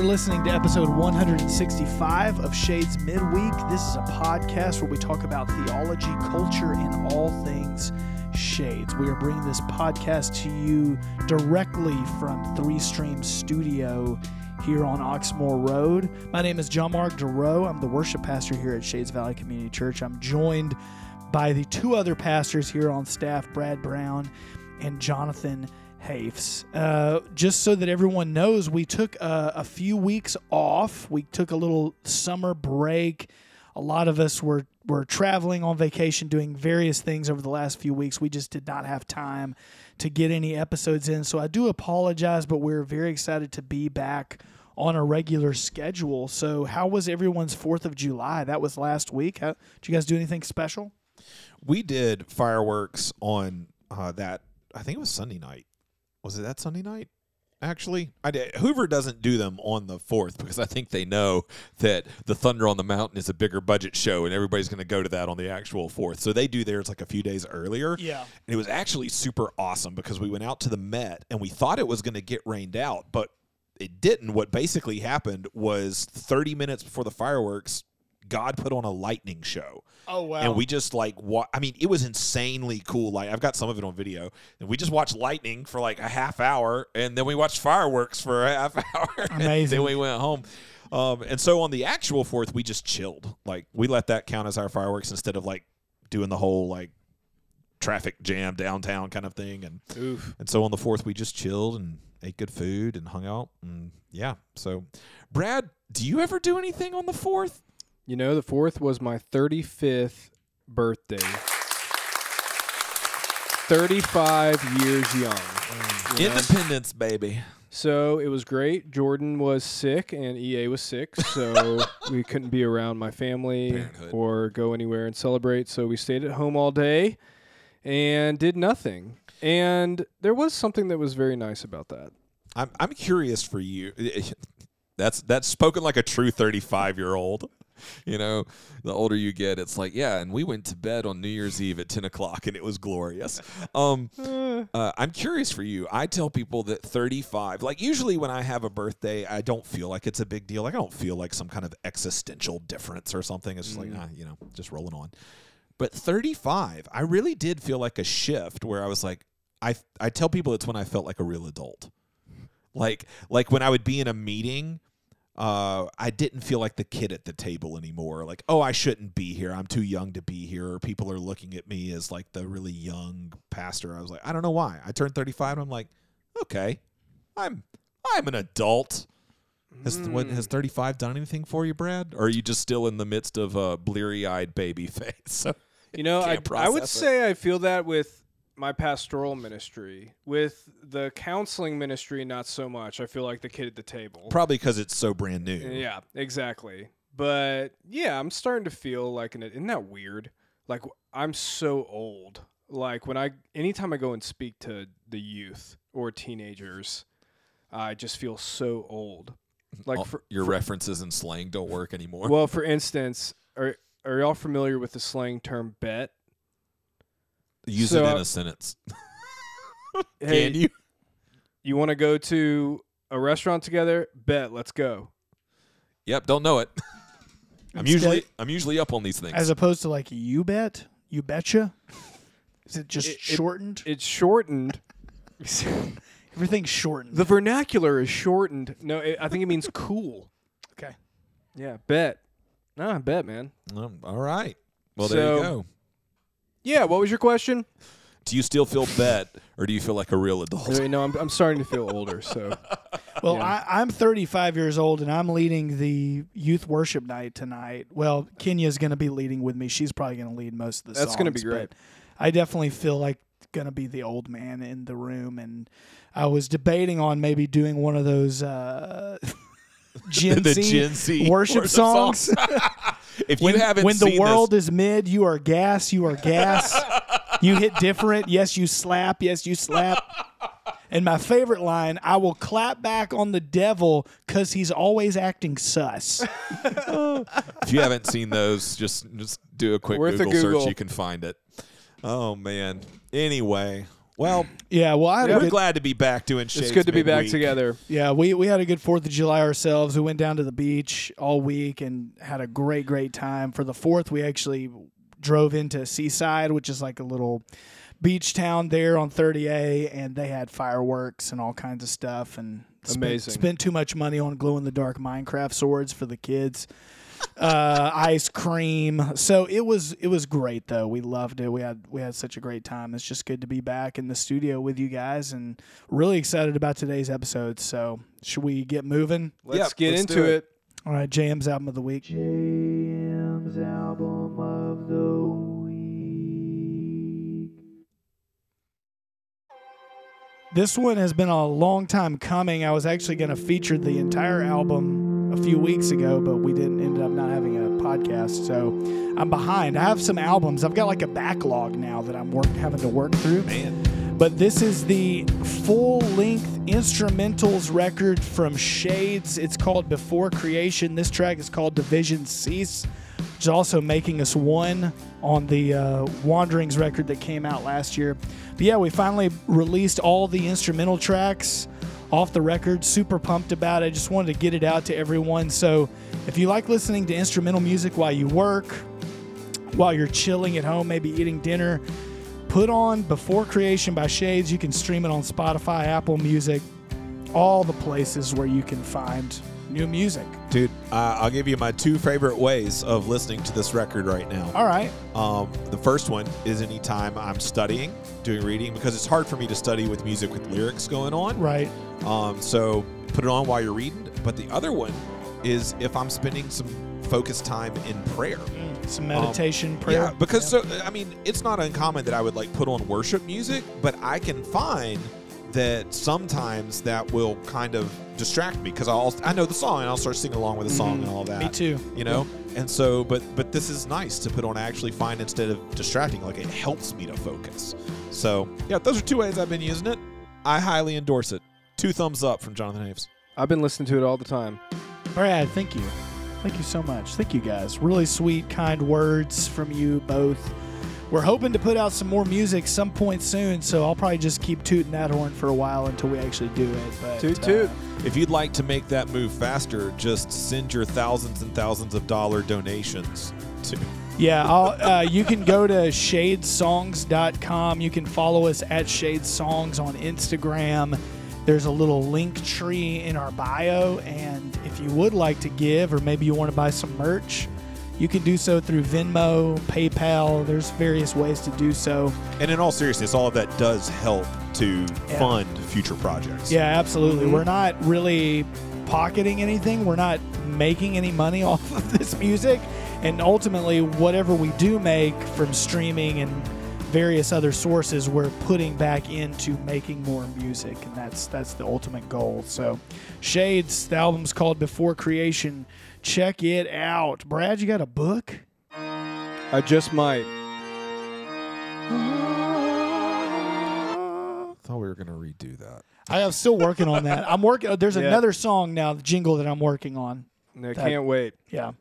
You are listening to episode 165 of Shades Midweek. This is a podcast where we talk about theology, culture, and all things Shades. We are bringing this podcast to you directly from Three Streams Studio here on Oxmoor Road. My name is John Mark DeRoe. I'm the worship pastor here at Shades Valley Community Church. I'm joined by the two other pastors here on staff, Brad Brown and Jonathan Hafes. Uh, just so that everyone knows, we took a, a few weeks off. We took a little summer break. A lot of us were were traveling on vacation, doing various things over the last few weeks. We just did not have time to get any episodes in, so I do apologize. But we're very excited to be back on a regular schedule. So, how was everyone's Fourth of July? That was last week. How, did you guys do anything special? We did fireworks on uh, that. I think it was Sunday night. Was it that Sunday night? Actually, I did. Hoover doesn't do them on the fourth because I think they know that the Thunder on the Mountain is a bigger budget show, and everybody's going to go to that on the actual fourth. So they do theirs like a few days earlier. Yeah, and it was actually super awesome because we went out to the Met and we thought it was going to get rained out, but it didn't. What basically happened was 30 minutes before the fireworks, God put on a lightning show. Oh wow! And we just like wa- I mean, it was insanely cool. Like I've got some of it on video, and we just watched lightning for like a half hour, and then we watched fireworks for a half hour. Amazing. then we went home. Um, and so on the actual fourth, we just chilled. Like we let that count as our fireworks instead of like doing the whole like traffic jam downtown kind of thing. And Oof. and so on the fourth, we just chilled and ate good food and hung out. And yeah. So, Brad, do you ever do anything on the fourth? You know, the fourth was my 35th birthday. 35 years young. you know? Independence, baby. So it was great. Jordan was sick and EA was sick, so we couldn't be around my family Parenthood. or go anywhere and celebrate. So we stayed at home all day and did nothing. And there was something that was very nice about that. I'm I'm curious for you. That's that's spoken like a true 35 year old. You know, the older you get, it's like, yeah, and we went to bed on New Year's Eve at 10 o'clock and it was glorious. Um, uh, I'm curious for you. I tell people that 35, like usually when I have a birthday, I don't feel like it's a big deal. Like I don't feel like some kind of existential difference or something. It's just like, ah, you know, just rolling on. But 35, I really did feel like a shift where I was like, I I tell people it's when I felt like a real adult. Like like when I would be in a meeting, uh, I didn't feel like the kid at the table anymore. Like, oh, I shouldn't be here. I'm too young to be here. Or people are looking at me as like the really young pastor. I was like, I don't know why. I turned 35 and I'm like, okay, I'm I'm an adult. Has what, has 35 done anything for you, Brad? Or are you just still in the midst of a bleary-eyed baby face? You know, I, I would it. say I feel that with my pastoral ministry. With the counseling ministry, not so much. I feel like the kid at the table. probably because it's so brand new. Yeah, exactly. But yeah, I'm starting to feel like an. Isn't that weird? Like I'm so old. Like when I, anytime I go and speak to the youth or teenagers, I just feel so old. Mm-hmm. Like for, your references and slang don't work anymore. well, for instance, are are y'all familiar with the slang term bet? Use so, it in a sentence. Hey, Can you? You want to go to a restaurant together? Bet. Let's go. Yep, don't know it. I'm Instead- usually I'm usually up on these things. As opposed to like you bet, you betcha. Is it just It- it- shortened? It's shortened. Everything's shortened. the vernacular is shortened. No, it, I think it means cool. okay. Yeah, bet. Nah, bet, man. Um, all right. Well, there you go. Yeah, what was your question? Do you still feel bet, or do you feel like a real adult? No, I'm, I'm starting to feel older, so Well, Yeah. I, I'm 35 years old and I'm leading the youth worship night tonight. Well, Kenya's going to be leading with me. She's probably going to lead most of the songs. That's gonna be great. I definitely feel like going to be the old man in the room. And I was debating on maybe doing one of those uh, Gen, the Z Gen Z worship songs. If when you haven't when the world this, is mid, you are gas. You are gas. you hit different. Yes, you slap. Yes, you slap. And my favorite line: "I will clap back on the devil because he's always acting sus." if you haven't seen those, just just do a quick Worth a Google, search. You can find it. Oh man. Anyway, Well, Yeah, well, I had we're good, glad to be back doing Shades it's good to be back midweek. together. yeah, we we had a good Fourth of July ourselves. We went down to the beach all week and had a great great time. For the Fourth, we actually drove into Seaside, which is like a little beach town there on 30A, and they had fireworks and all kinds of stuff. And spent, Amazing. spent too much money on glow in the dark Minecraft swords for the kids. Uh, ice cream. So it was it was great though. We loved it. We had we had such a great time. It's just good to be back in the studio with you guys and really excited about today's episode. So should we get moving? Let's Yep, get let's into it. it. All right, Jam's album of the week. James album of the week. This one has been a long time coming. I was actually going to feature the entire album a few weeks ago, but we didn't end up not having a podcast. So I'm behind. I have some albums. I've got like a backlog now that I'm work, having to work through. Man, But this is the full length instrumentals record from Shades. It's called Before Creation. This track is called Division Cease, which is also making us one on the uh, Wanderings record that came out last year. But yeah, we finally released all the instrumental tracks off the record. Super pumped about it. Just wanted to get it out to everyone. So if you like listening to instrumental music while you work, while you're chilling at home, maybe eating dinner, put on Before Creation by Shades. You can stream it on Spotify, Apple Music, all the places where you can find new music. dude, uh, I'll give you my two favorite ways of listening to this record right now. All right. Um, the first one is anytime I'm studying, doing reading, because it's hard for me to study with music with lyrics going on. Right. Um, so put it on while you're reading. But the other one is if I'm spending some focused time in prayer. Some meditation, prayer. Yeah, because so I mean, it's not uncommon that I would like put on worship music, but I can find that sometimes that will kind of distract me because I'll I know the song and I'll start singing along with the song mm-hmm. and all that. Me too. You know, and so but but this is nice to put on. I actually find instead of distracting, like it helps me to focus. So yeah, those are two ways I've been using it. I highly endorse it. Two thumbs up from Jonathan Haves. I've been listening to it all the time. Brad, thank you. Thank you so much. Thank you guys. Really sweet, kind words from you both. We're hoping to put out some more music some point soon, so I'll probably just keep tooting that horn for a while until we actually do it. But Toot uh, toot. If you'd like to make that move faster, just send your thousands and thousands of dollar donations to. Yeah, I'll, uh, you can go to shadessongs.com. You can follow us at Shadesongs on Instagram. There's a little link tree in our bio. And if you would like to give, or maybe you want to buy some merch, you can do so through Venmo, PayPal. There's various ways to do so. And in all seriousness, all of that does help to Yeah. fund future projects. Yeah, absolutely. Mm-hmm. We're not really pocketing anything. We're not making any money off of this music. And ultimately, whatever we do make from streaming and various other sources, we're putting back into making more music, and that's that's the ultimate goal. So, Shades, the album's called Before Creation. Check it out. Brad, you got a book? I just might. I thought we were going to redo that. I am still working on that. I'm working. Uh, there's Yeah. another song now, the jingle that I'm working on. I can't wait. Yeah.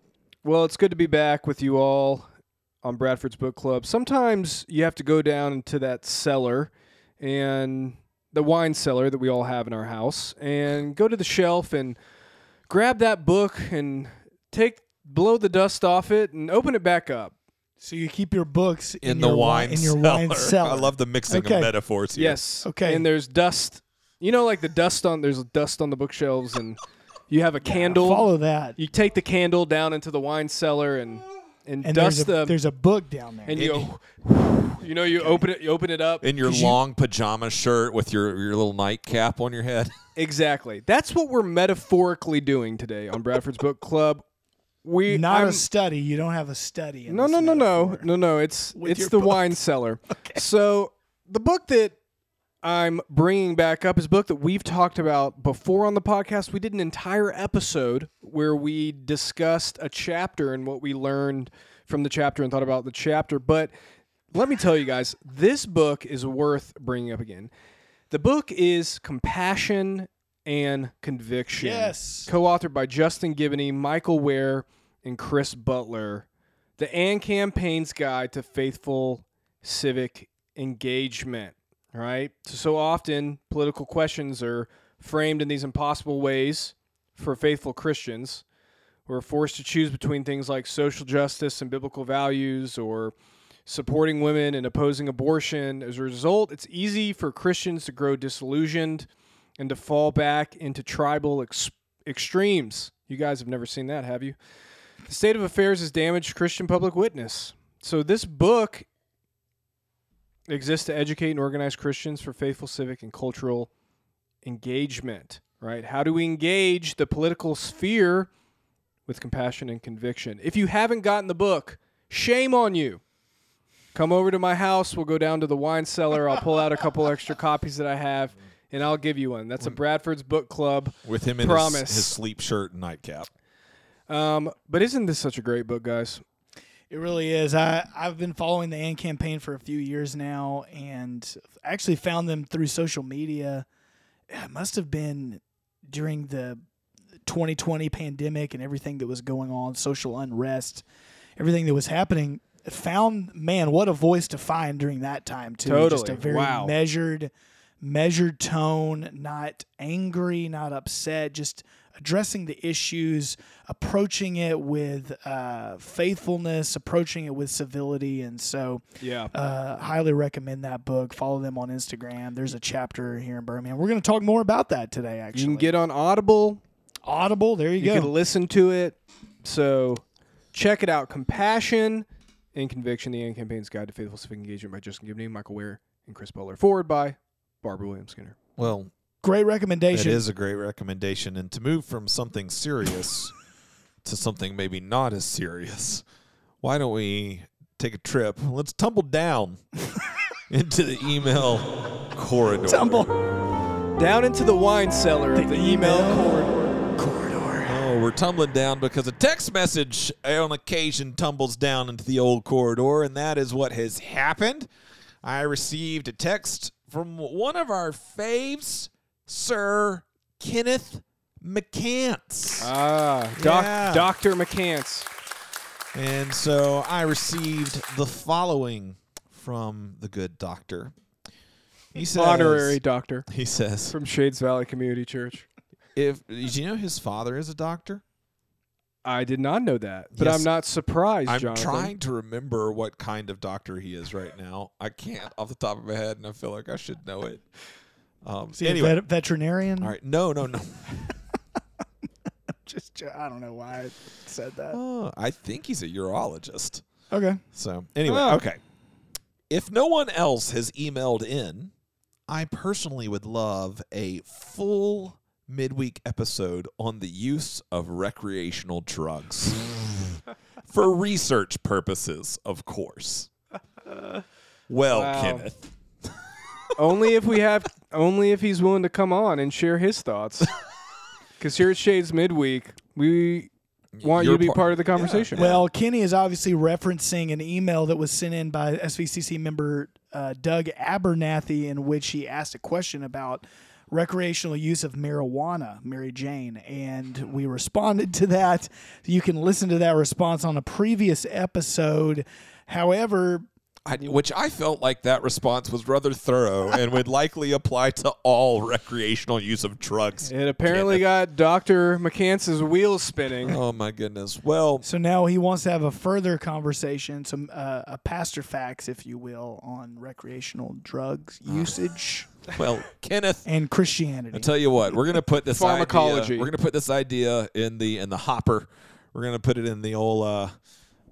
Well, it's good to be back with you all on Bradford's Book Club. Sometimes you have to go down into that cellar and the wine cellar that we all have in our house and go to the shelf and grab that book and take blow the dust off it and open it back up. So you keep your books in, In, the your wi- wine in your cellar. wine cellar. I love the mixing Okay. of metaphors here. Yes. Okay. And there's dust. You know like the dust on there's dust on the bookshelves and you have a candle. Follow that. You take the candle down into the wine cellar and and, And dust there's a, the there's a book down there. and you go, you know, you open it, you open it up. In your 'Cause you- long pajama shirt with your, your little nightcap on your head. Exactly. That's what we're metaphorically doing today on Bradford's Book Club. We Not I'm- a study. You don't have a study. In no, this no, no, no, metaphor. no, no. It's With it's the book. wine cellar. So the book that I'm bringing back up is a book that we've talked about before on the podcast. We did an entire episode where we discussed a chapter and what we learned from the chapter and thought about the chapter. But let me tell you guys, this book is worth bringing up again. The book is Compassion and Conviction. Yes. Co-authored by Justin Giboney, Michael Wear, and Chris Butler. The AND Campaign's Guide to Faithful Civic Engagement. Right. So, so often political questions are framed in these impossible ways for faithful Christians. We're forced to choose between things like social justice and biblical values or supporting women and opposing abortion. As a result, it's easy for Christians to grow disillusioned and to fall back into tribal ex- extremes. You guys have never seen that, have you? The state of affairs has damaged Christian public witness. So, this book exists to educate and organize Christians for faithful civic and cultural engagement, right? How do we engage the political sphere with compassion and conviction? If you haven't gotten the book, shame on you. Come over to my house. We'll go down to the wine cellar. I'll pull out a couple extra copies that I have, and I'll give you one. That's a Bradford's Book Club. With him in Promise. his, his sleep shirt and nightcap. Um, but isn't this such a great book, guys? It really is. I I've been following the AND campaign for a few years now, and actually found them through social media. It must have been during the 2020 pandemic and everything that was going on, social unrest, everything that was happening. Found man, what a voice to find during that time too. Just a Totally. very Wow. measured, measured tone, not angry, not upset, just addressing the issues, approaching it with uh, faithfulness, approaching it with civility, and so Yeah. uh, highly recommend that book. Follow them on Instagram. There's a chapter here in Birmingham. We're going to talk more about that today. Actually, You can get on Audible. Audible. There you, You go. can listen to it. So check it out. Compassion and Conviction, the AND Campaign's Guide to Faithful Civic Engagement by Justin Giboney, Michael Wear, and Chris Butler. Forward by Barbara Williams Skinner. Well, Great recommendation. It is a great recommendation. And to move from something serious to something maybe not as serious, why don't we take a trip? Let's tumble down into the email corridor. Tumble Down into the wine cellar of the email corridor. corridor. Oh, we're tumbling down because a text message on occasion tumbles down into the old corridor, and that is what has happened. I received a text from one of our faves, Sir Kenneth McCants. Ah, doc, Yeah. Dr. McCants. And so I received the following from the good doctor. He says, Honorary doctor He says, from Shades Valley Community Church. "If did you know his father is a doctor? I did not know that, but Yes. I'm not surprised, John. I'm Jonathan. trying to remember what kind of doctor he is right now. I can't off the top of my head, and I feel like I should know it. Um, a anyway, vet- veterinarian? all right, no, no, no. Just I don't know why I said that. Oh, I think he's a urologist. Okay. So anyway, Oh. okay. If no one else has emailed in, I personally would love a full midweek episode on the use of recreational drugs for research purposes, of course. Well, Wow. Kenneth, only if we have, only if he's willing to come on and share his thoughts. Because here at Shades Midweek, we want you you're to be par- part of the conversation. Well, Kenny is obviously referencing an email that was sent in by SVCC member uh, Doug Abernathy, in which he asked a question about recreational use of marijuana, Mary Jane, and we responded to that. You can listen to that response on a previous episode. However, I, which I felt like that response was rather thorough and would likely apply to all recreational use of drugs. It apparently got Dr. McCants's wheels spinning. Oh my goodness. Well, so now he wants to have a further conversation, some uh, a pastor facts, if you will, on recreational drugs usage well, Kenneth, and Christianity. I tell you what, we're gonna put this Pharmacology. Idea, we're gonna put this idea in the in the hopper. We're gonna put it in the old uh,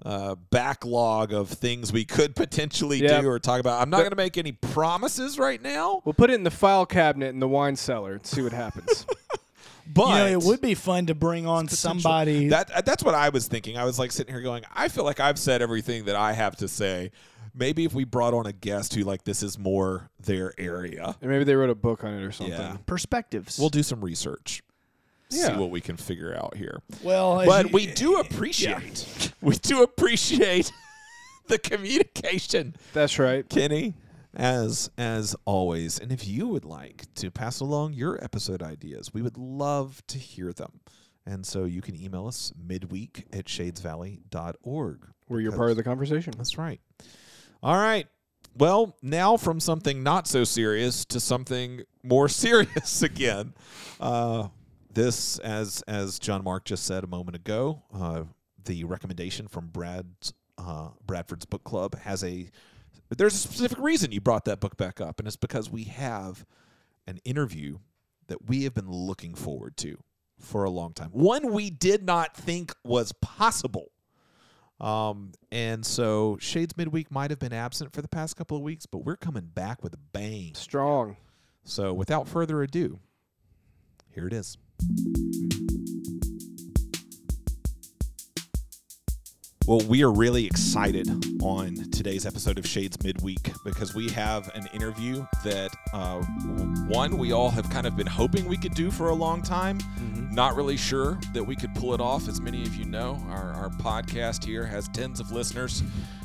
uh, backlog of things we could potentially Yep. do or talk about. I'm not gonna make any promises right now, We'll put it in the file cabinet in the wine cellar and see what happens. but you know, it would be fun to bring on somebody. That uh, that's what I was thinking. I was like sitting here going, I feel like I've said everything that I have to say. Maybe if we brought on a guest who like this is more their area. and maybe they wrote a book on it or something. Yeah. perspectives. We'll do some research. See what we can figure out here. well, But you- we do appreciate we do appreciate the communication, That's right. Kenny, as as always. And if you would like to pass along your episode ideas, we would love to hear them. And so you can email us midweek at shadesvalley.org. Where you're part of the conversation. That's right. All right. well, now from something not so serious to something more serious again. Uh, this, as as John Mark just said a moment ago, uh, the recommendation from Brad's uh, Bradford's book club has a. There's a specific reason you brought that book back up, and it's because we have an interview that we have been looking forward to for a long time. One we did not think was possible. Um, and so Shades Midweek might have been absent for the past couple of weeks, but we're coming back with a bang. Strong. So without further ado, here it is. Well, we are really excited on today's episode of Shades Midweek because we have an interview that, uh, one, we all have kind of been hoping we could do for a long time. Not really sure that we could pull it off. As many of you know, our, our podcast here has tens of listeners.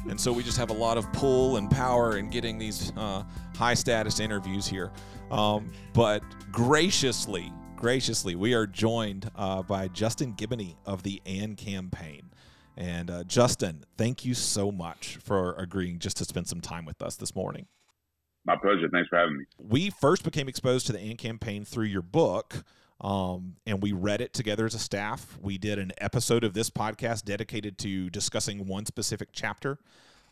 And so we just have a lot of pull and power in getting these uh, high status interviews here. Um, but graciously, graciously, we are joined uh, by Justin Giboney of the AND campaign. And uh, Justin, thank you so much for agreeing just to spend some time with us this morning. My pleasure. Thanks for having me. We first became exposed to the AND campaign through your book, um, and we read it together as a staff. We did an episode of this podcast dedicated to discussing one specific chapter.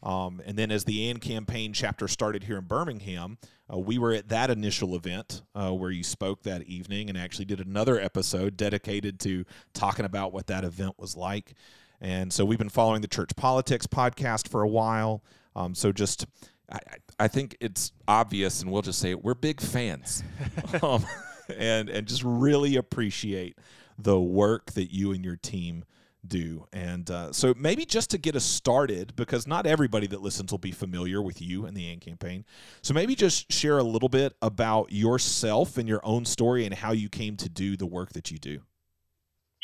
Um, and then, as the AND campaign chapter started here in Birmingham, uh, we were at that initial event uh, where you spoke that evening and actually did another episode dedicated to talking about what that event was like. And so we've been following the church politics podcast for a while. Um, so just, I, I think it's obvious, and we'll just say it, we're big fans, um, and and just really appreciate the work that you and your team do. And uh, so maybe just to get us started, because not everybody that listens will be familiar with you and the AND campaign. So maybe just share a little bit about yourself and your own story and how you came to do the work that you do.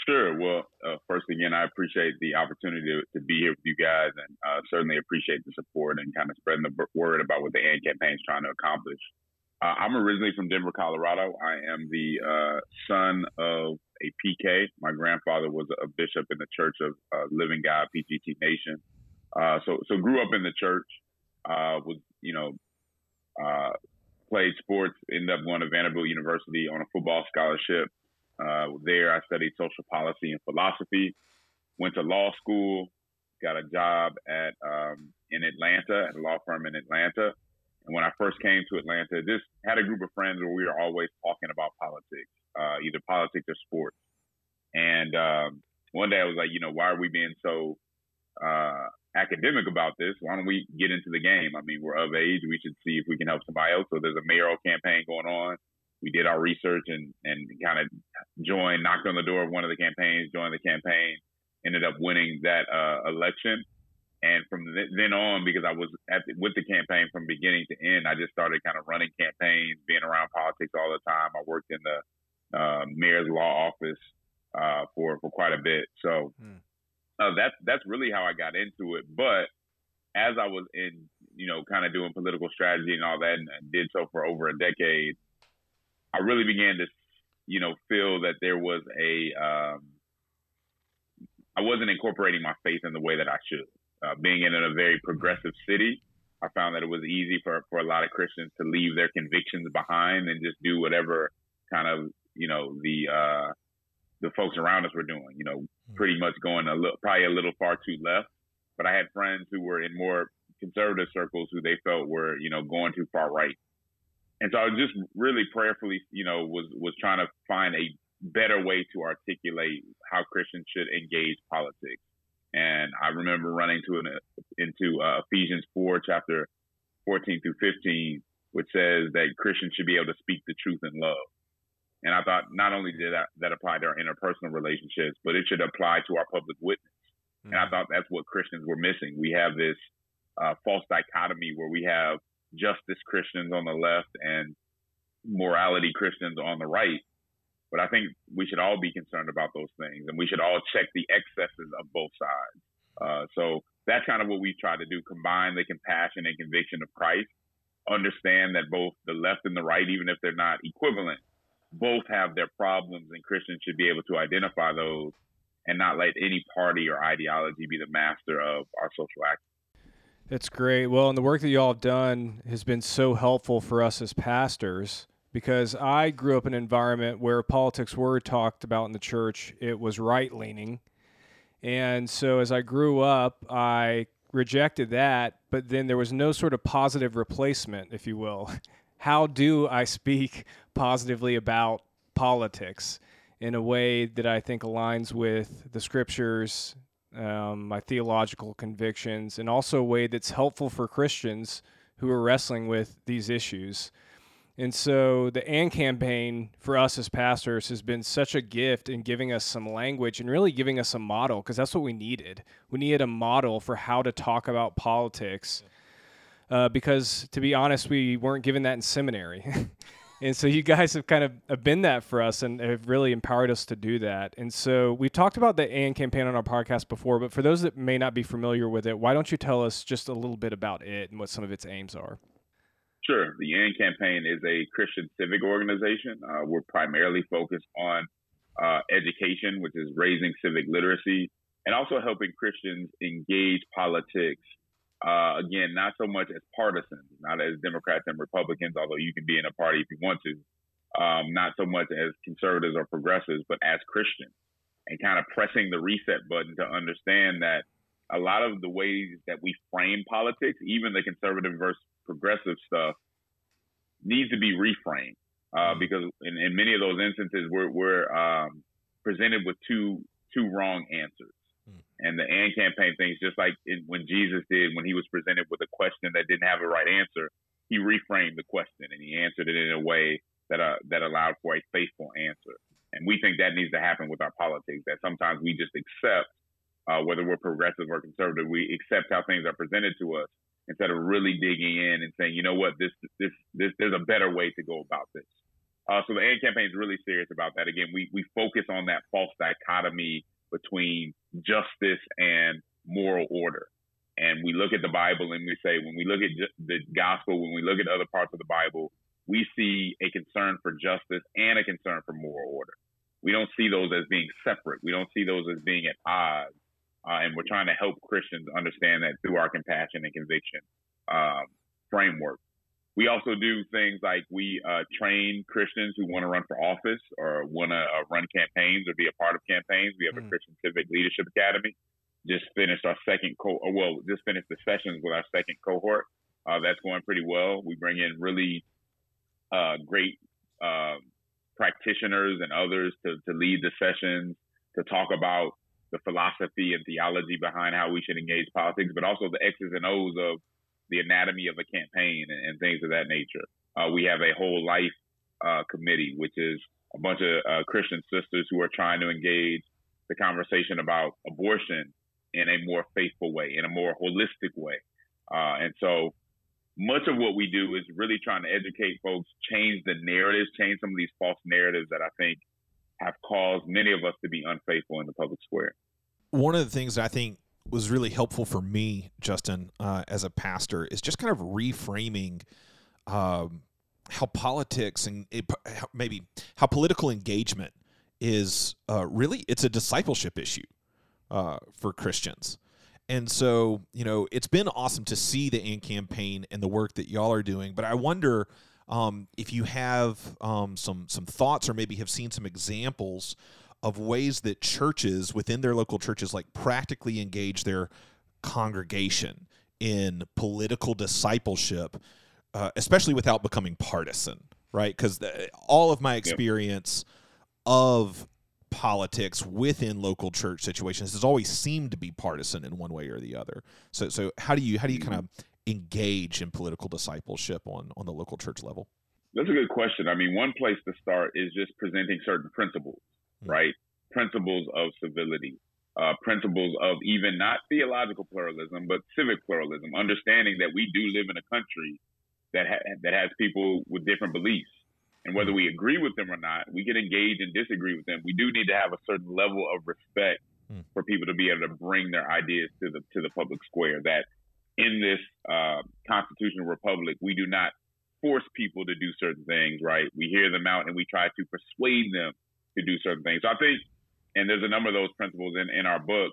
Sure. Well, uh, first again, I appreciate the opportunity to, to be here with you guys, and uh, certainly appreciate the support and kind of spreading the word about what the AND campaign is trying to accomplish. Uh, I'm originally from Denver, Colorado. I am the uh, son of a PK. My grandfather was a bishop in the Church of uh, Living God, PGT Nation. Uh, so, so grew up in the church. was you know played sports. Ended up going to Vanderbilt University on a football scholarship. Uh, there, I studied social policy and philosophy. Went to law school. Got a job at um, in Atlanta at a law firm in Atlanta. And when I first came to Atlanta, just had a group of friends where we were always talking about politics, uh, either politics or sports. And um, one day I was like, you know, why are we being so uh, academic about this? Why don't we get into the game? I mean, we're of age. We should see if we can help somebody else. So there's a mayoral campaign going on we did our research and and kind of joined, knocked on the door of one of the campaigns, joined the campaign, ended up winning that uh, election. And from th- then on, because I was the, with the campaign from beginning to end, I just started kind of running campaigns, being around politics all the time. I worked in the uh, mayor's law office uh, for for quite a bit. So hmm. uh, that's that's really how I got into it. But as I was in, you know, kind of doing political strategy and all that, and did so for over a decade, I really began to, you know, feel that there was a, um, I wasn't incorporating my faith in the way that I should. Uh, being in a very progressive city, I found that it was easy for, for a lot of Christians to leave their convictions behind and just do whatever kind of, you know, the, uh, the folks around us were doing, you know, pretty much going a little, probably a little far too left. But I had friends who were in more conservative circles who they felt were, you know, going too far right and so I was just really prayerfully, you know, was was trying to find a better way to articulate how Christians should engage politics. And I remember running to an, into uh, Ephesians four, chapter fourteen through fifteen, which says that Christians should be able to speak the truth in love. And I thought not only did that, that apply to our interpersonal relationships, but it should apply to our public witness. Mm-hmm. And I thought that's what Christians were missing. We have this uh, false dichotomy where we have justice Christians on the left and morality Christians on the right. But I think we should all be concerned about those things and we should all check the excesses of both sides. Uh, so that's kind of what we try to do combine the compassion and conviction of Christ, understand that both the left and the right, even if they're not equivalent, both have their problems, and Christians should be able to identify those and not let any party or ideology be the master of our social action. That's great. Well, and the work that y'all have done has been so helpful for us as pastors because I grew up in an environment where politics were talked about in the church. It was right leaning. And so as I grew up, I rejected that, but then there was no sort of positive replacement, if you will. How do I speak positively about politics in a way that I think aligns with the scriptures, um, my theological convictions, and also a way that's helpful for Christians who are wrestling with these issues? And so the AND campaign for us as pastors has been such a gift in giving us some language and really giving us a model because that's what we needed. We needed a model for how to talk about politics. Uh, because to be honest, we weren't given that in seminary. and so you guys have kind of have been that for us and have really empowered us to do that. And so we've talked about the AND campaign on our podcast before, but for those that may not be familiar with it, why don't you tell us just a little bit about it and what some of its aims are? Sure. The AND campaign is a Christian civic organization. Uh, we're primarily focused on uh, education, which is raising civic literacy, and also helping Christians engage politics. Uh, again, not so much as partisans, not as Democrats and Republicans, although you can be in a party if you want to, um, not so much as conservatives or progressives, but as Christians, and kind of pressing the reset button to understand that a lot of the ways that we frame politics, even the conservative versus progressive stuff needs to be reframed uh, mm-hmm. because in, in, many of those instances we're, we're um, presented with two two wrong answers. And the AND campaign things, just like it, when Jesus did when he was presented with a question that didn't have a right answer, he reframed the question and he answered it in a way that uh, that allowed for a faithful answer. And we think that needs to happen with our politics. That sometimes we just accept, uh, whether we're progressive or conservative, we accept how things are presented to us instead of really digging in and saying, you know what, this this this there's a better way to go about this. Uh, so the AND campaign is really serious about that. Again, we we focus on that false dichotomy between justice and moral order. And we look at the Bible and we say, when we look at the gospel, when we look at other parts of the Bible, we see a concern for justice and a concern for moral order. We don't see those as being separate. We don't see those as being at odds uh, and we're trying to help Christians understand that through our compassion and conviction um, framework. We also do things like we uh, train Christians who want to run for office or want to uh, run campaigns or be a part of campaigns. We have mm. a Christian Civic Leadership Academy. Just finished our second co, well, just finished the sessions with our second cohort. Uh, that's going pretty well. We bring in really uh, great um, practitioners and others to, to lead the sessions to talk about the philosophy and theology behind how we should engage politics, but also the X's and O's of the anatomy of a campaign and, and things of that nature. Uh, we have a whole life uh, committee, which is a bunch of uh, Christian sisters who are trying to engage the conversation about abortion in a more faithful way, in a more holistic way. Uh, and so much of what we do is really trying to educate folks, change the narratives, change some of these false narratives that I think have caused many of us to be unfaithful in the public square. One of the things I think was really helpful for me, Justin, uh, as a pastor, is just kind of reframing um, how politics and it, maybe how political engagement is uh, really it's a discipleship issue uh, for Christians. And so, you know, it's been awesome to see the AND campaign and the work that y'all are doing. But I wonder um, if you have um, some some thoughts or maybe have seen some examples of ways that churches within their local churches like practically engage their congregation in political discipleship, uh, especially without becoming partisan, right? Because all of my experience yep. of politics within local church situations has always seemed to be partisan in one way or the other. So, so how do you how do you kind of engage in political discipleship on on the local church level? That's a good question. I mean, one place to start is just presenting certain principles, mm-hmm. right? Principles of civility, uh, principles of even not theological pluralism, but civic pluralism, understanding that we do live in a country that ha- that has people with different beliefs, and whether we agree with them or not, we can engage and disagree with them. We do need to have a certain level of respect mm. for people to be able to bring their ideas to the to the public square. That in this uh, constitutional republic, we do not force people to do certain things, right? We hear them out and we try to persuade them to do certain things. So I think, and there's a number of those principles in, in our book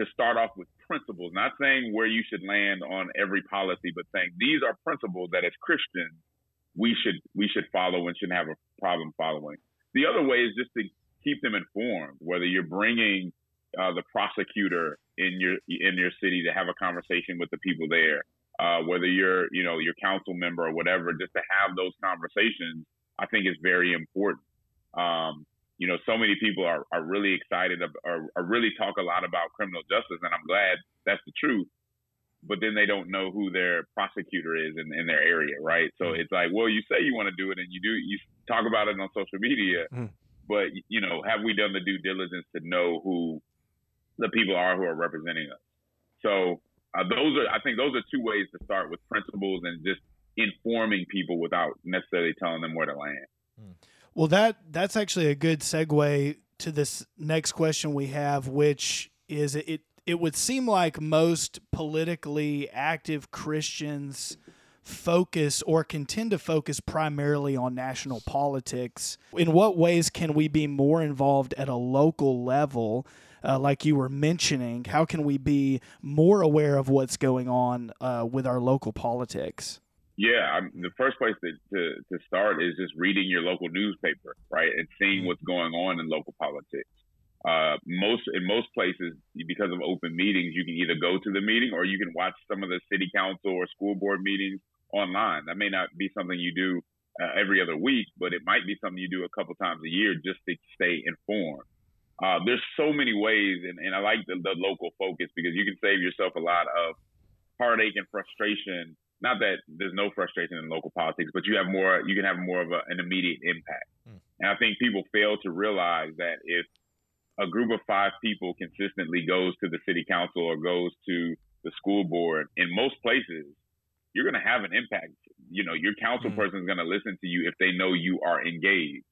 to start off with principles, not saying where you should land on every policy, but saying these are principles that as Christians we should we should follow and shouldn't have a problem following. The other way is just to keep them informed, whether you're bringing uh, the prosecutor in your in your city to have a conversation with the people there, uh, whether you're you know your council member or whatever, just to have those conversations, I think is very important. Um, you know, so many people are, are really excited or, or really talk a lot about criminal justice, and I'm glad that's the truth. But then they don't know who their prosecutor is in, in their area, right? So it's like, well, you say you want to do it, and you do, you talk about it on social media, Mm. but you know, have we done the due diligence to know who the people are who are representing us? So uh, those are, I think, those are two ways to start with principles and just informing people without necessarily telling them where to land. Well, that that's actually a good segue to this next question we have, which is it it would seem like most politically active Christians focus or contend to focus primarily on national politics. In what ways can we be more involved at a local level? Uh, like you were mentioning, how can we be more aware of what's going on uh, with our local politics? Yeah, I'm, the first place to, to, to start is just reading your local newspaper, right, and seeing what's going on in local politics. Uh, most in most places, because of open meetings, you can either go to the meeting or you can watch some of the city council or school board meetings online. That may not be something you do uh, every other week, but it might be something you do a couple times a year just to stay informed. Uh, there's so many ways, and, and I like the, the local focus because you can save yourself a lot of heartache and frustration not that there's no frustration in local politics, but you have more, you can have more of a, an immediate impact. Mm. And I think people fail to realize that if a group of five people consistently goes to the city council or goes to the school board, in most places, you're going to have an impact. You know, your council Mm. person is going to listen to you if they know you are engaged.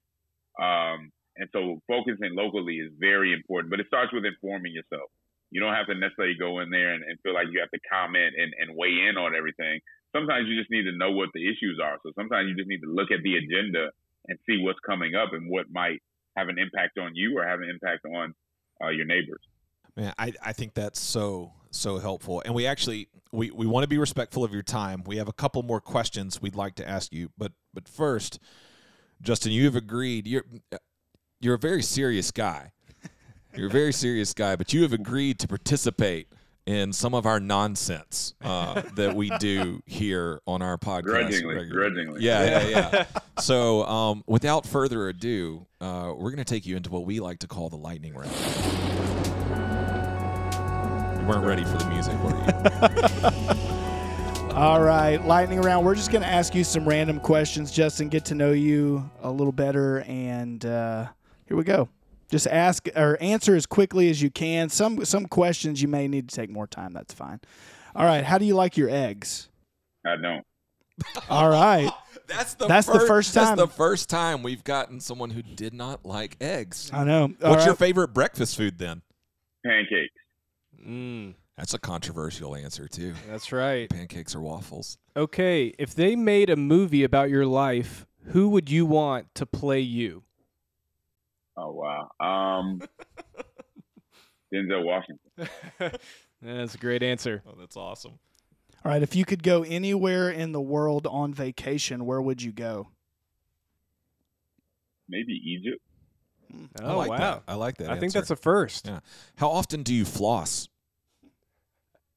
Um, and so focusing locally is very important, but it starts with informing yourself. You don't have to necessarily go in there and, and feel like you have to comment and, and weigh in on everything sometimes you just need to know what the issues are. So sometimes you just need to look at the agenda and see what's coming up and what might have an impact on you or have an impact on uh, your neighbors. Man, I, I think that's so so helpful. And we actually we, we want to be respectful of your time. We have a couple more questions we'd like to ask you, but but first, Justin, you have agreed. You're you're a very serious guy. You're a very serious guy, but you have agreed to participate in some of our nonsense uh, that we do here on our podcast. Grudgingly, regularly. grudgingly. Yeah, yeah, yeah. so, um, without further ado, uh, we're going to take you into what we like to call the lightning round. You weren't ready for the music, were you? All right, lightning round. We're just going to ask you some random questions, Justin. Get to know you a little better, and uh, here we go. Just ask or answer as quickly as you can. Some some questions you may need to take more time. That's fine. All right. How do you like your eggs? I don't. All right. That's the That's the first, first time. That's the first time we've gotten someone who did not like eggs. I know. All What's your favorite breakfast food then? Pancakes. Mm, That's a controversial answer too. that's right. Pancakes or waffles? Okay, if they made a movie about your life, who would you want to play you? Oh wow. Um, Denzel Washington. That's a great answer. Oh, that's awesome. All right. If you could go anywhere in the world on vacation, where would you go? Maybe Egypt. I Oh like wow. that. I like that. I think that's a first. Yeah. How often do you floss?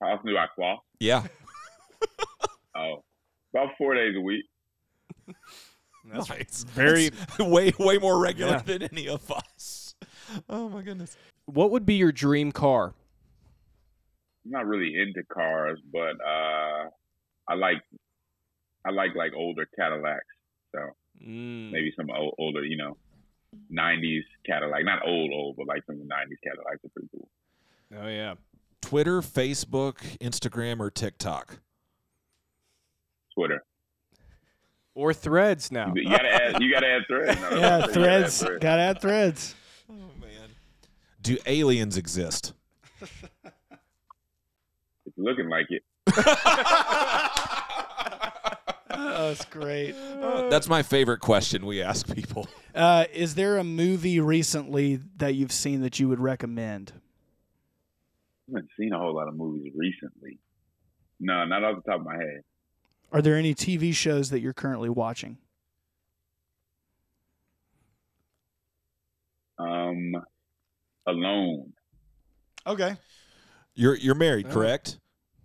How often do I floss? Yeah. Oh, about four days a week. That's nice. very- That's way way more regular Yeah. than any of us. Oh my goodness. What would be your dream car? I'm not really into cars, but uh, I like I like like older Cadillacs. So Mm. maybe some old, older, you know, '90s Cadillac. Not old, old, but like some '90s Cadillacs are pretty cool. Oh yeah. Twitter, Facebook, Instagram, or TikTok? Twitter. Or threads now. You gotta add. You gotta add threads. No, Yeah, you gotta add threads. threads. Got to add threads. Oh man. Do aliens exist? It's looking like it. Oh, that's great. That's my favorite question we ask people. Uh, is there a movie recently that you've seen that you would recommend? I haven't seen a whole lot of movies recently. No, not off the top of my head. Are there any TV shows that you're currently watching? Um, Alone. Okay. You're you're married, Oh. correct?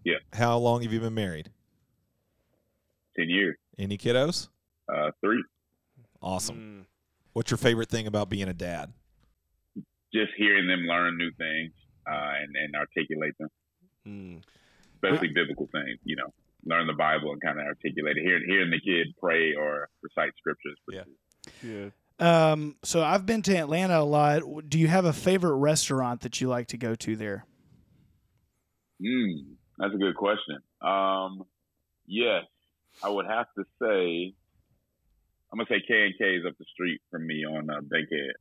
Yeah. How long have you been married? Ten years. Any kiddos? Uh, three. Awesome. Mm. What's your favorite thing about being a dad? Just hearing them learn new things uh, and and articulate them, Mm. especially biblical things. You know, learn the Bible and kind of articulate it. Hearing hearing the kid pray or recite scriptures. Yeah. Yeah. Um, so I've been to Atlanta a lot. Do you have a favorite restaurant that you like to go to there? Mm, that's a good question. Um, yes, I would have to say. I'm gonna say K and K is up the street from me on uh, Bankhead.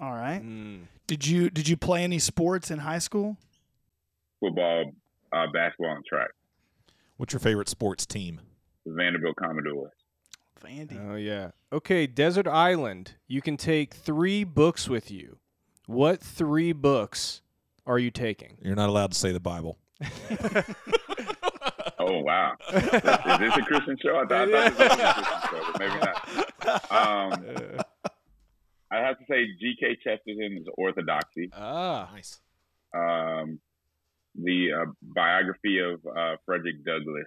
All right. Mm. Did you did you play any sports in high school? Football, uh, basketball, and track. What's your favorite sports team? The Vanderbilt Commodores. Vandy. Oh yeah. Okay, Desert Island. You can take three books with you. What three books are you taking? You're not allowed to say the Bible. Oh wow! is this a Christian show? I thought, I thought this was a Christian show, but maybe not. Um, I have to say G.K. Chesterton's Orthodoxy, ah. Nice. um, the uh, biography of uh, Frederick Douglass,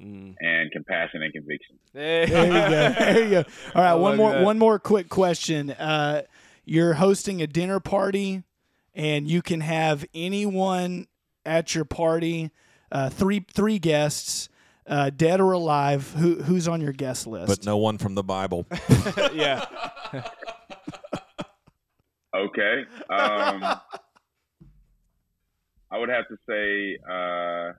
Mm. and Compassion and Conviction. There you go. There you go. All right, I one more that. one more quick question. Uh, you're hosting a dinner party, and you can have anyone at your party. Uh, three three guests, uh, dead or alive. Who who's on your guest list? But no one from the Bible. yeah. Okay. Um, I would have to say uh,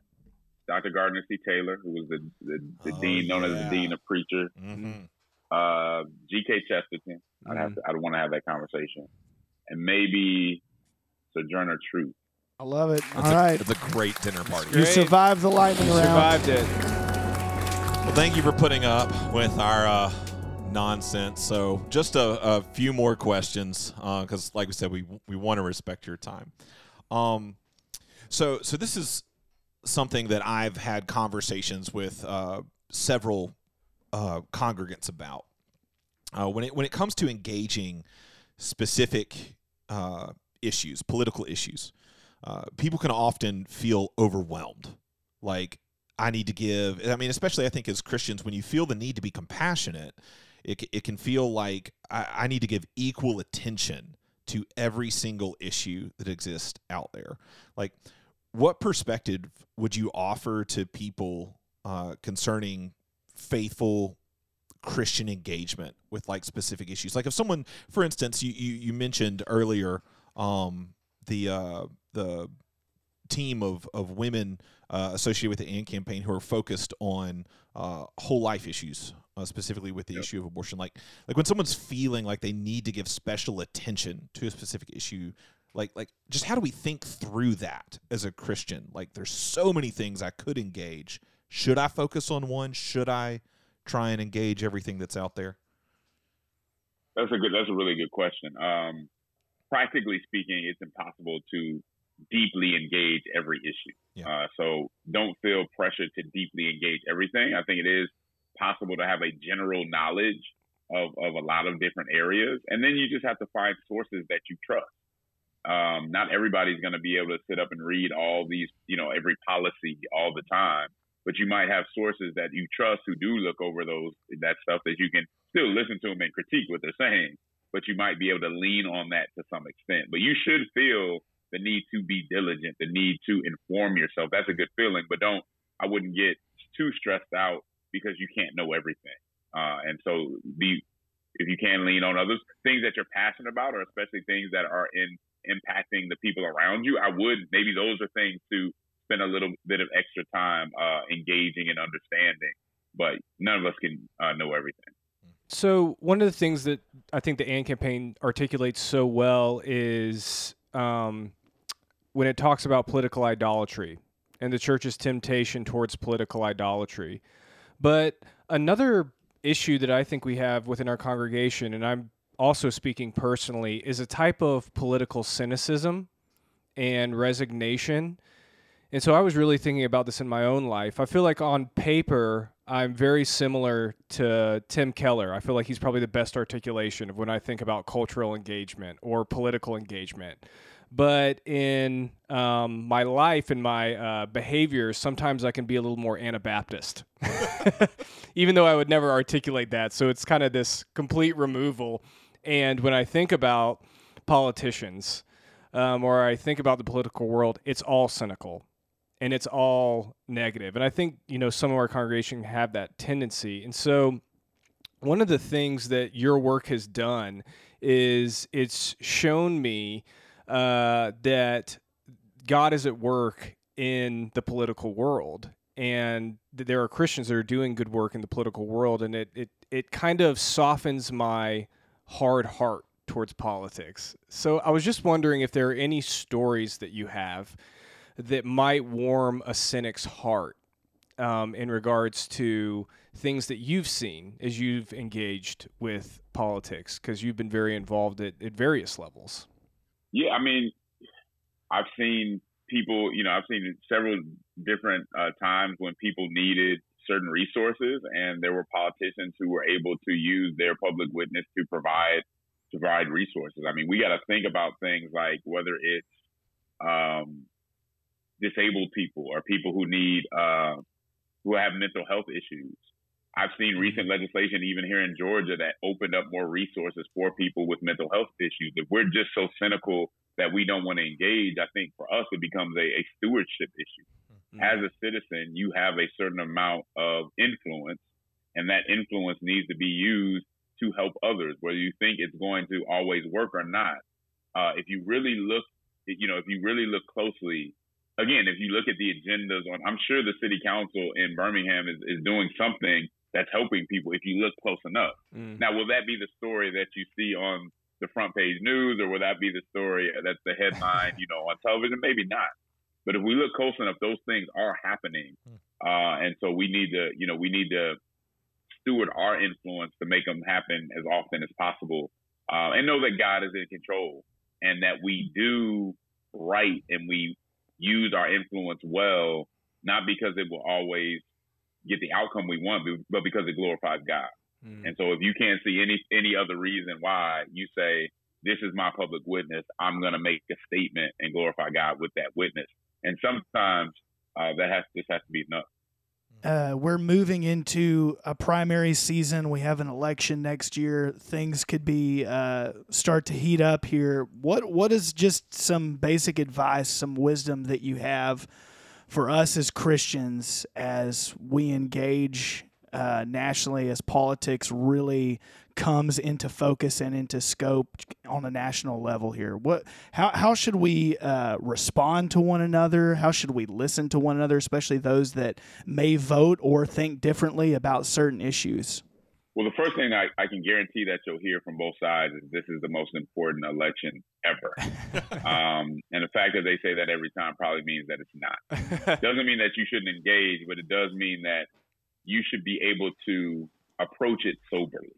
Dr. Gardner C. Taylor, who was the, the, the Oh, dean, known as the dean of preachers. hmm Uh, G.K. Chesterton. I'd have to. I'd want to have that conversation, and maybe Sojourner Truth. I love it. It's All a, right, It's a great dinner party. you survived the lightning You round. survived it. Well, thank you for putting up with our uh, nonsense. So, just a, a few more questions, because, like we said, we we want to respect your time. Um, so so this is something that I've had conversations with uh, several uh, congregants about. Uh, when it when it comes to engaging specific uh, issues, political issues, uh, people can often feel overwhelmed. Like I need to give. I mean, especially I think as Christians, when you feel the need to be compassionate, it, it can feel like I, I need to give equal attention to every single issue that exists out there. Like, what perspective would you offer to people uh, concerning faithful Christian engagement with like specific issues? Like, if someone, for instance, you you, you mentioned earlier um, the uh, the team of of women uh, associated with the AND campaign who are focused on uh, whole life issues, uh, specifically with the Yep. issue of abortion. Like, like when someone's feeling like they need to give special attention to a specific issue, like, like just how do we think through that as a Christian? Like, there's so many things I could engage. Should I focus on one? Should I try and engage everything that's out there? That's a good. That's a really good question. Um, practically speaking, it's impossible to deeply engage every issue. Yeah. Uh, so don't feel pressure to deeply engage everything. I think it is possible to have a general knowledge of, of a lot of different areas, and then you just have to find sources that you trust. Um, not everybody's going to be able to sit up and read all these, you know, every policy all the time, but you might have sources that you trust who do look over those that stuff that you can still listen to them and critique what they're saying, but you might be able to lean on that to some extent. But you should feel the need to be diligent, the need to inform yourself. That's a good feeling, but don't. I wouldn't get too stressed out because you can't know everything. Uh, and so, be if you can lean on others, things that you're passionate about, or especially things that are in impacting the people around you. I would maybe those are things to spend a little bit of extra time uh, engaging and understanding. But none of us can uh, know everything. So one of the things that I think the AND campaign articulates so well is um, when it talks about political idolatry and the church's temptation towards political idolatry. But another issue that I think we have within our congregation, and I'm also speaking personally, is a type of political cynicism and resignation. And so I was really thinking about this in my own life. I feel like on paper, I'm very similar to Tim Keller. I feel like he's probably the best articulation of when I think about cultural engagement or political engagement. But in um, my life and my uh, behavior, sometimes I can be a little more Anabaptist, even though I would never articulate that. So it's kind of this complete removal. And when I think about politicians um, or I think about the political world, it's all cynical and it's all negative. And I think, you know, some of our congregation have that tendency. And so one of the things that your work has done is it's shown me uh, that God is at work in the political world and there are Christians that are doing good work in the political world and it, it, it kind of softens my hard heart towards politics. So I was just wondering if there are any stories that you have that might warm a cynic's heart um, in regards to things that you've seen as you've engaged with politics because you've been very involved at, at various levels. Yeah, I mean, I've seen people, you know, I've seen several different uh, times when people needed certain resources, and there were politicians who were able to use their public witness to provide to provide resources. I mean, we got to think about things like whether it's um, disabled people or people who need uh, who have mental health issues. I've seen mm-hmm. recent legislation, even here in Georgia, that opened up more resources for people with mental health issues. If we're just so cynical that we don't want to engage, I think for us it becomes a, a stewardship issue. Mm-hmm. As a citizen, you have a certain amount of influence, and that influence needs to be used to help others, whether you think it's going to always work or not. Uh, if you really look, you know, if you really look closely again, if you look at the agendas on, I'm sure the city council in Birmingham is, is doing something that's helping people if you look close enough. Mm. Now, will that be the story that you see on the front page news or will that be the story that's the headline, you know, on television? Maybe not. But if we look close enough, those things are happening. Mm. Uh, and so we need to, you know, we need to steward our influence to make them happen as often as possible uh, and know that God is in control and that we do right and we use our influence well, not because it will always get the outcome we want, but because it glorifies God. Mm. And so if you can't see any any other reason why you say this is my public witness, I'm going to make a statement and glorify God with that witness. And sometimes uh, that has this has to be enough. Uh, we're moving into a primary season. We have an election next year. Things could be uh, start to heat up here. What what is just some basic advice, some wisdom that you have for us as Christians as we engage uh, nationally as politics really comes into focus and into scope on a national level here? What how how should we uh, respond to one another? How should we listen to one another, especially those that may vote or think differently about certain issues? Well, the first thing I, I can guarantee that you'll hear from both sides is this is the most important election ever. um, and the fact that they say that every time probably means that it's not. Doesn't mean that you shouldn't engage, but it does mean that you should be able to approach it soberly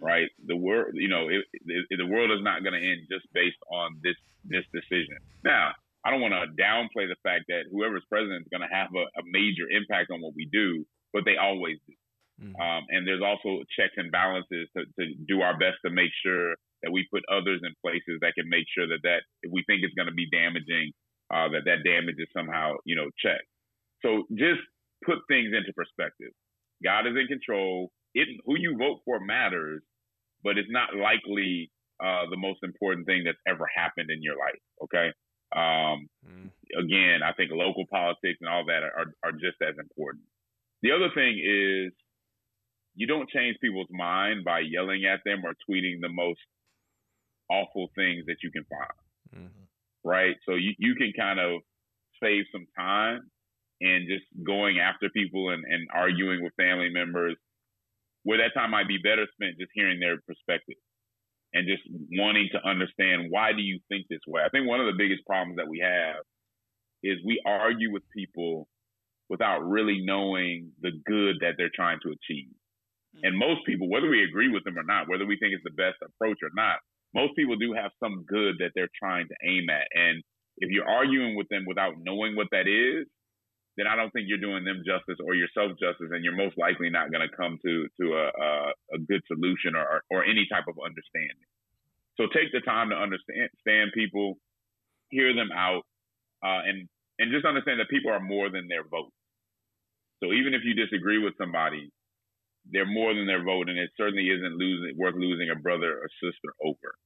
right? The world, you know, it, it, the world is not going to end just based on this this decision. Now, I don't want to downplay the fact that whoever's president is going to have a, a, major impact on what we do, but they always do. Mm-hmm. Um, and there's also checks and balances to, to do our best to make sure that we put others in places that can make sure that that if we think it's going to be damaging, uh, that that damage is somehow you know checked. So just put things into perspective. God is in control it who you vote for matters, but it's not likely uh, the most important thing that's ever happened in your life. Okay. Um, mm. Again, I think local politics and all that are, are just as important. The other thing is you don't change people's mind by yelling at them or tweeting the most awful things that you can find. Mm-hmm. Right. So you, you can kind of save some time and just going after people and, and arguing with family members where that time might be better spent just hearing their perspective and just wanting to understand why do you think this way. I think one of the biggest problems that we have is we argue with people without really knowing the good that they're trying to achieve. Hmm. And most people, whether we agree with them or not, whether we think it's the best approach or not, most people do have some good that they're trying to aim at. And if you're arguing with them without knowing what that is, then I don't think you're doing them justice or yourself justice, and you're most likely not going to come to to a, a, a good solution or or any type of understanding. So take the time to understand people, hear them out, uh, and and just understand that people are more than their vote. So even if you disagree with somebody, they're more than their vote, and it certainly isn't losing worth losing a brother or sister over.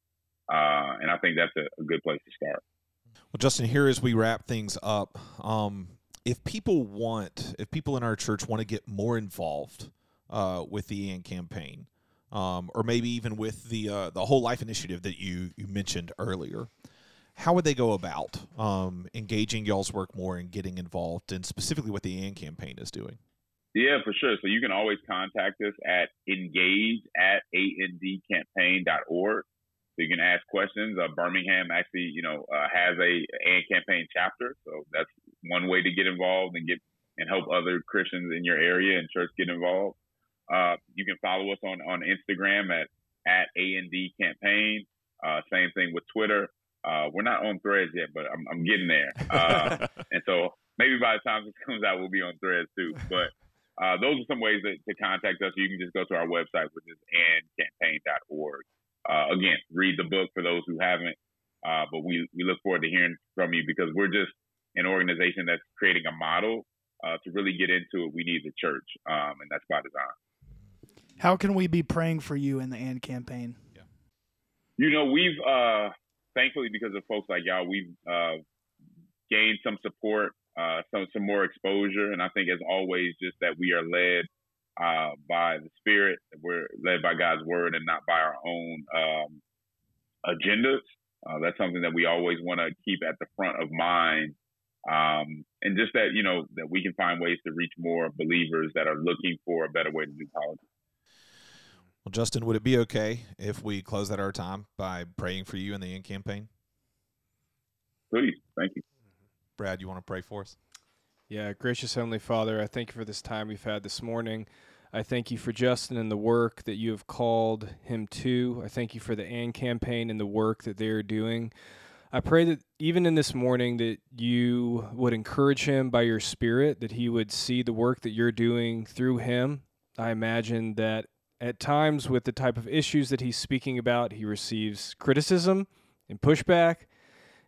Uh, and I think that's a, a, good place to start. Well, Justin, here as we wrap things up, um, if people want, if people in our church want to get more involved uh, with the AND campaign, um, or maybe even with the uh, the whole life initiative that you you mentioned earlier, how would they go about um, engaging y'all's work more and getting involved, and specifically what the AND campaign is doing? Yeah, for sure. So you can always contact us at engage at andcampaign.org. So you can ask questions. Uh, Birmingham actually, you know, uh, has a AND campaign chapter, so that's one way to get involved and get and help other Christians in your area and church get involved. Uh, you can follow us on on Instagram at at A AND D campaign. Uh, same thing with Twitter. Uh, we're not on Threads yet, but I'm, I'm getting there. Uh, and so maybe by the time this comes out, we'll be on Threads too. But uh, those are some ways that, to contact us. You can just go to our website, which is andcampaign.org. Uh, again, read the book for those who haven't. Uh, but we, we look forward to hearing from you because we're just an organization that's creating a model. Uh, to really get into it, we need the church, um, and that's by design. How can we be praying for you in the AND campaign? Yeah. You know, we've uh, thankfully because of folks like y'all, we've uh, gained some support uh, some some more exposure. And I think as always, just that we are led uh, by the Spirit, we're led by God's Word, and not by our own um, agendas. Uh, that's something that we always want to keep at the front of mind. Um, and just that you know that we can find ways to reach more believers that are looking for a better way to do politics. Well, Justin, would it be okay if we close out our time by praying for you in the AND campaign? Please, thank you. Brad, you want to pray for us? Yeah, gracious Heavenly Father, I thank you for this time we've had this morning. I thank you for Justin and the work that you have called him to. I thank you for the AND campaign and the work that they are doing. I pray that even in this morning that you would encourage him by your spirit, that he would see the work that you're doing through him. I imagine that at times with the type of issues that he's speaking about, he receives criticism and pushback.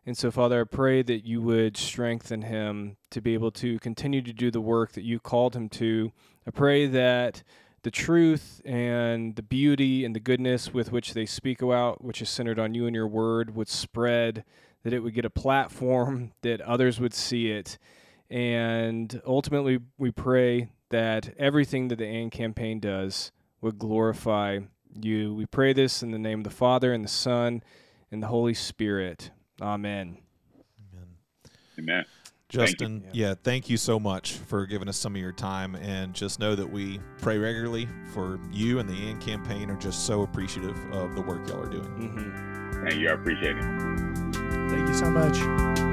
And so, Father, I pray that you would strengthen him to be able to continue to do the work that you called him to. I pray that the truth and the beauty and the goodness with which they speak about, which is centered on you and your word, would spread, that it would get a platform, that others would see it. And ultimately, we pray that everything that the AND campaign does would glorify you. We pray this in the name of the Father, and the Son, and the Holy Spirit. Amen. Amen. Amen. Justin, thank yeah, thank you so much for giving us some of your time. And just know that we pray regularly for you and the AND campaign are just so appreciative of the work y'all are doing. Mm-hmm. Thank you. I appreciate it. Thank you so much.